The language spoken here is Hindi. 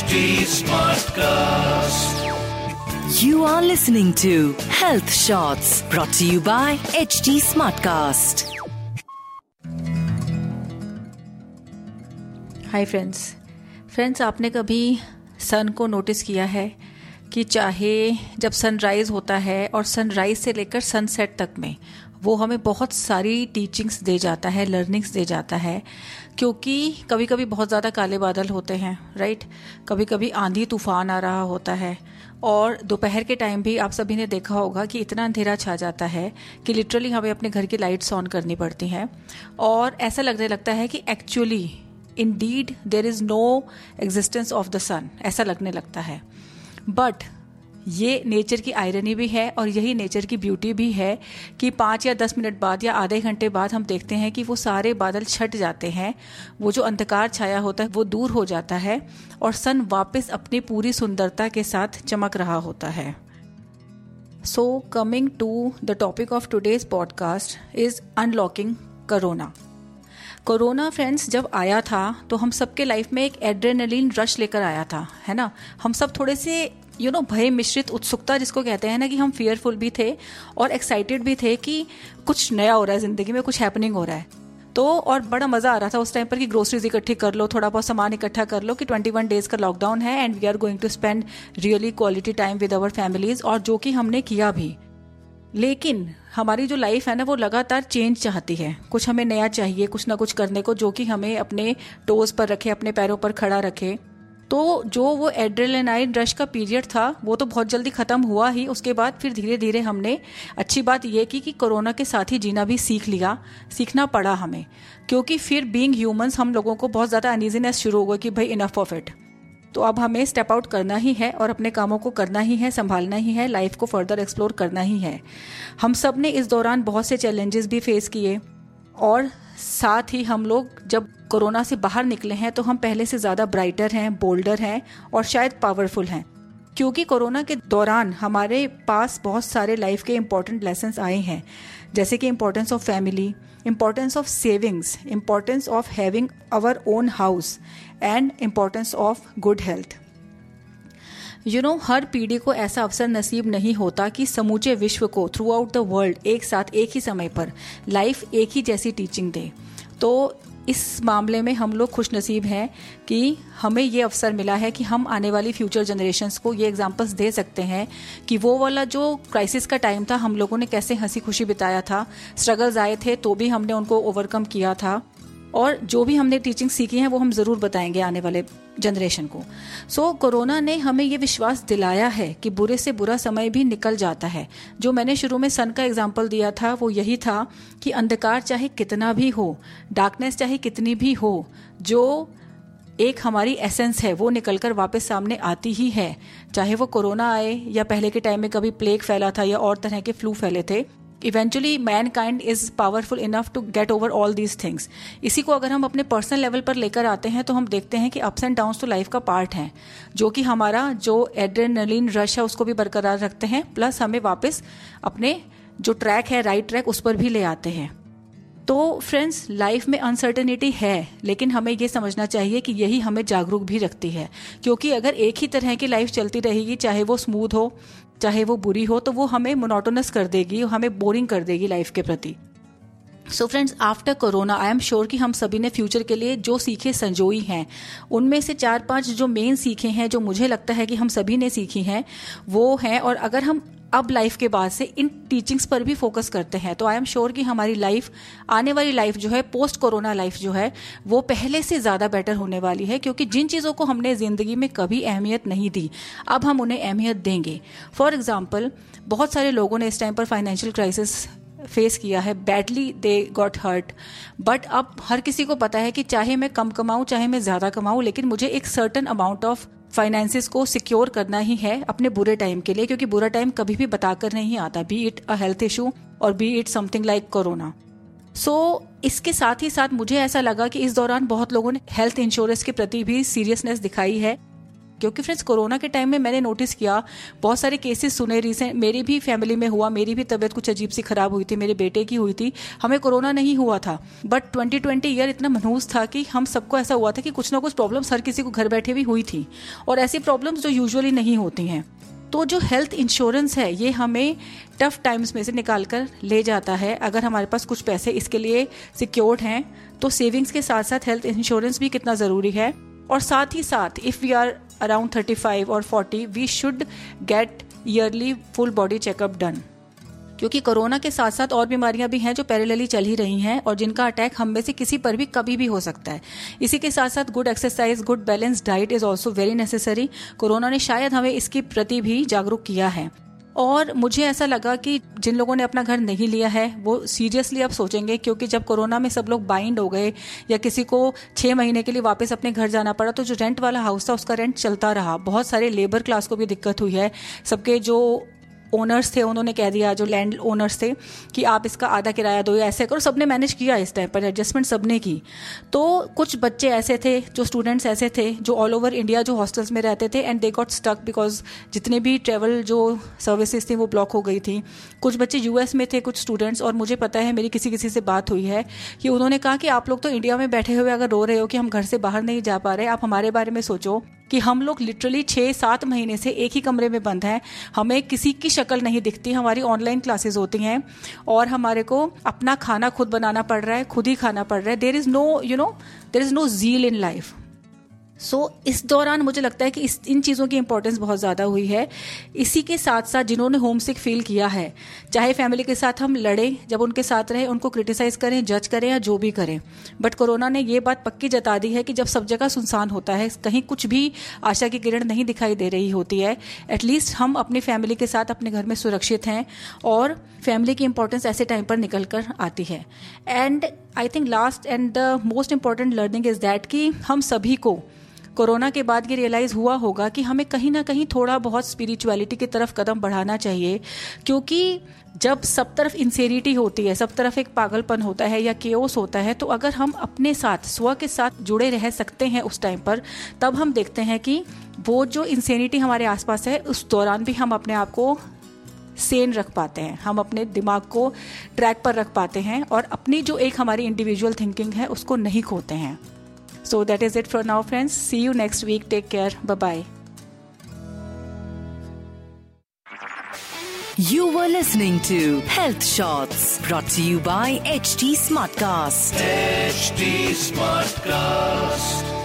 HD Smartcast. You are listening to Health Shots brought to you by HT Smartcast. Hi friends friends आपने कभी सन को नोटिस किया है कि चाहे जब सनराइज होता है और सनराइज से लेकर सनसेट तक में वो हमें बहुत सारी टीचिंग्स दे जाता है लर्निंग्स दे जाता है, क्योंकि कभी कभी बहुत ज़्यादा काले बादल होते हैं राइट कभी कभी आंधी तूफ़ान आ रहा होता है, और दोपहर के टाइम भी आप सभी ने देखा होगा कि इतना अंधेरा छा जाता है कि लिटरली हमें अपने घर की लाइट्स ऑन करनी पड़ती हैं, और ऐसा लगने लगता है कि actually indeed there is no existence of the sun ऐसा लगने लगता है। बट ये नेचर की आयरनी भी है और यही नेचर की ब्यूटी भी है कि पाँच या दस मिनट बाद या आधे घंटे बाद हम देखते हैं कि वो सारे बादल छट जाते हैं। वो जो अंधकार छाया होता है, वो दूर हो जाता है और सन वापस अपनी पूरी सुंदरता के साथ चमक रहा होता है। So coming to the topic of today's podcast is unlocking corona corona friends जब आया था तो हम सबके लाइफ में एक एड्रेनलिन रश लेकर आया था, है ना? हम सब थोड़े से यू नो भय मिश्रित उत्सुकता जिसको कहते हैं ना कि हम फियरफुल भी थे और एक्साइटेड भी थे कि कुछ नया हो रहा है ज़िंदगी में, कुछ हैपनिंग हो रहा है। तो और बड़ा मज़ा आ रहा था उस टाइम पर कि ग्रोसरीज इकट्ठी कर लो, थोड़ा बहुत सामान इकट्ठा कर लो कि 21 डेज़ का लॉकडाउन है and we are going to spend really quality time with our families और जो कि हमने किया भी। लेकिन हमारी जो लाइफ है ना, वो लगातार चेंज चाहती है। कुछ हमें नया चाहिए, कुछ ना कुछ करने को जो कि हमें अपने टोज पर रखे, अपने पैरों पर खड़ा रखे। तो जो वो एड्रेलेनाइन रश का पीरियड था, वो तो बहुत जल्दी ख़त्म हुआ ही। उसके बाद फिर धीरे धीरे हमने अच्छी बात यह की कि कोरोना के साथ ही जीना भी सीख लिया, सीखना पड़ा हमें। क्योंकि फिर बींग ह्यूमन्स हम लोगों को बहुत ज़्यादा अनइजीनेस शुरू हो गई कि भाई इनफ ऑफ़ इट तो अब हमें स्टेप आउट करना ही है और अपने कामों को करना ही है, संभालना ही है लाइफ को फर्दर एक्सप्लोर करना ही है। हम सबने इस दौरान बहुत से चैलेंजेस भी फेस किए और साथ ही हम लोग जब कोरोना से बाहर निकले हैं तो हम पहले से ज़्यादा ब्राइटर हैं बोल्डर हैं और शायद पावरफुल हैं। क्योंकि कोरोना के दौरान हमारे पास बहुत सारे लाइफ के इम्पोर्टेंट लेसन आए हैं। जैसे कि importance of family importance of savings importance of having our own house and importance of good health you know हर पीढ़ी को ऐसा अवसर नसीब नहीं होता कि समूचे विश्व को थ्रू आउट द वर्ल्ड एक साथ एक ही समय पर लाइफ एक ही जैसी टीचिंग दे। तो इस मामले में हम लोग खुश नसीब हैं कि हमें ये अवसर मिला है कि हम आने वाली फ्यूचर जनरेशन को ये एग्जाम्पल्स दे सकते हैं कि वो वाला जो क्राइसिस का टाइम था, हम लोगों ने कैसे हँसी खुशी बिताया था स्ट्रगल्स आए थे तो भी हमने उनको ओवरकम किया था और जो भी हमने टीचिंग सीखी है, वो हम ज़रूर बताएँगे आने वाले जनरेशन को। सो so, कोरोना ने हमें ये विश्वास दिलाया है कि बुरे से बुरा समय भी निकल जाता है। जो मैंने शुरू में सन का एग्ज़ाम्पल दिया था वो यही था कि अंधकार चाहे कितना भी हो डार्कनेस चाहे कितनी भी हो जो एक हमारी एसेंस है वो निकलकर वापस सामने आती ही है। चाहे वो कोरोना आए या पहले के टाइम में कभी प्लेग फैला था या और तरह के फ्लू फैले थे eventually mankind is powerful enough to get over all these things इसी को अगर हम अपने पर्सनल लेवल पर लेकर आते हैं तो हम देखते हैं कि अप्स एंड डाउन्स तो लाइफ का पार्ट है, जो कि हमारा जो एड्रेनलिन रश है, उसको भी बरकरार रखते हैं प्लस हमें वापस अपने जो ट्रैक है राइट ट्रैक उस पर भी ले आते हैं। तो फ्रेंड्स लाइफ में अनसर्टेनिटी है, लेकिन हमें ये समझना चाहिए कि यही हमें जागरूक भी रखती है। क्योंकि अगर एक ही तरह की लाइफ चलती रहेगी, चाहे वो स्मूथ हो, चाहे वो बुरी हो तो वो हमें मोनोटोनस कर देगी, हमें बोरिंग कर देगी लाइफ के प्रति। So friends after corona I am sure कि हम सभी ने फ्यूचर के लिए जो सीखे, संजोई हैं। उनमें से चार पाँच जो मेन सीखे हैं, जो मुझे लगता है कि हम सभी ने सीखी हैं, वो हैं। और अगर हम अब लाइफ के बाद से इन टीचिंग्स पर भी फोकस करते हैं। तो आई एम श्योर कि हमारी लाइफ आने वाली लाइफ जो है पोस्ट कोरोना लाइफ जो है, वो पहले से ज़्यादा बेटर होने वाली है, क्योंकि जिन चीज़ों को हमने ज़िंदगी में कभी अहमियत नहीं दी, अब हम उन्हें अहमियत देंगे। फॉर एग्ज़ाम्पल बहुत सारे लोगों ने इस टाइम पर फाइनेंशियल क्राइसिस फेस किया है। Badly they got hurt but अब हर किसी को पता है कि चाहे मैं कम कमाऊं, चाहे मैं ज़्यादा कमाऊं, लेकिन मुझे एक सर्टन अमाउंट ऑफ़ फाइनेंसिस को सिक्योर करना ही है अपने बुरे टाइम के लिए, क्योंकि बुरा टाइम कभी भी बताकर नहीं आता be it a health issue और be it something like corona so इसके साथ ही साथ मुझे ऐसा लगा कि इस दौरान बहुत लोगों ने हेल्थ इंश्योरेंस के प्रति भी सीरियसनेस दिखाई है। क्योंकि फ्रेंड्स कोरोना के टाइम में मैंने नोटिस किया, बहुत सारे केसेस सुने रिसेंट मेरी भी फैमिली में हुआ, मेरी भी तबीयत कुछ अजीब सी खराब हुई थी, मेरे बेटे की हुई थी, हमें कोरोना नहीं हुआ था। बट ट्वेंटी ट्वेंटी ईयर इतना मनहूस था कि हम सबको ऐसा हुआ था कि कुछ ना कुछ प्रॉब्लम्स हर किसी को घर बैठे भी हुई थी। और ऐसी प्रॉब्लम्स जो यूजुअली नहीं होती हैं। तो जो हेल्थ इंश्योरेंस है, ये हमें टफ टाइम्स में से निकाल कर ले जाता है। अगर हमारे पास कुछ पैसे इसके लिए सिक्योर्ड हैं तो सेविंग्स के साथ साथ हेल्थ इंश्योरेंस भी कितना ज़रूरी है। और साथ ही साथ if we are around thirty five और forty we should get yearly full body checkup done क्योंकि कोरोना के साथ साथ और बीमारियाँ भी हैं जो पैरेलली चल ही रही हैं और जिनका अटैक हम में से किसी पर भी कभी भी हो सकता है। इसी के साथ साथ good exercise good balance diet is also very necessary corona ने शायद हमें इसके प्रति भी जागरूक किया है। और मुझे ऐसा लगा कि जिन लोगों ने अपना घर नहीं लिया है, वो सीरियसली अब सोचेंगे क्योंकि जब कोरोना में सब लोग बाइंड हो गए या किसी को छः महीने के लिए वापस अपने घर जाना पड़ा तो जो रेंट वाला हाउस था, उसका रेंट चलता रहा। बहुत सारे लेबर क्लास को भी दिक्कत हुई है। सबके जो ओनर्स थे, उन्होंने कह दिया, जो लैंड ओनर्स थे, कि आप इसका आधा किराया दो या ऐसे करो। सबने मैनेज किया इस टाइम पर एडजस्टमेंट सबने की। तो कुछ बच्चे ऐसे थे, जो स्टूडेंट्स ऐसे थे, जो ऑल ओवर इंडिया जो हॉस्टल्स में रहते थे and they got stuck because जितने भी ट्रेवल जो सर्विसेज़ थी, वो ब्लॉक हो गई थी। कुछ बच्चे यूएस में थे, कुछ स्टूडेंट्स और मुझे पता है, मेरी किसी किसी से बात हुई है, कि उन्होंने कहा कि आप लोग तो इंडिया में बैठे हुए अगर रो रहे हो कि हम घर से बाहर नहीं जा पा रहे, आप हमारे बारे में सोचो। कि हम लोग लिटरली छः सात महीने से एक ही कमरे में बंद हैं। हमें किसी की शक्ल नहीं दिखती, हमारी ऑनलाइन क्लासेज होती हैं और हमारे को अपना खाना खुद बनाना पड़ रहा है, खुद ही खाना पड़ रहा है। There is no you know there is no zeal in life so so, इस दौरान मुझे लगता है कि इस इन चीज़ों की इंपॉर्टेंस बहुत ज़्यादा हुई है। इसी के साथ साथ जिन्होंने होम सिक फील किया है चाहे फैमिली के साथ हम लड़े जब उनके साथ रहे उनको क्रिटिसाइज करें जज करें या जो भी करें। बट कोरोना ने ये बात पक्की जता दी है कि जब सब जगह सुनसान होता है कहीं कुछ भी आशा की किरण नहीं दिखाई दे रही होती है एटलीस्ट हम अपनी फैमिली के साथ अपने घर में सुरक्षित हैं और फैमिली की इंपॉर्टेंस ऐसे टाइम पर निकल कर आती है। And I think last and the most important learning is that कि हम सभी को कोरोना के बाद ये रियलाइज़ हुआ होगा कि हमें कहीं ना कहीं थोड़ा बहुत स्पिरिचुअलिटी की तरफ़ कदम बढ़ाना चाहिए, क्योंकि जब सब तरफ़ इंसेरिटी होती है, सब तरफ़ एक पागलपन होता है या केओस होता है तो अगर हम अपने साथ, स्व के साथ जुड़े रह सकते हैं उस टाइम पर, तब हम देखते हैं कि वो जो इंसेनिटी हमारे आसपास है, उस दौरान भी हम अपने आप को सेन रख पाते हैं। हम अपने दिमाग को ट्रैक पर रख पाते हैं और अपनी जो एक हमारी इंडिविजुअल थिंकिंग है, उसको नहीं खोते हैं। So that is it for now, friends. See you next week. Take care. Bye bye. You were listening to Health Shots brought to you by HT Smartcast. HT Smartcast.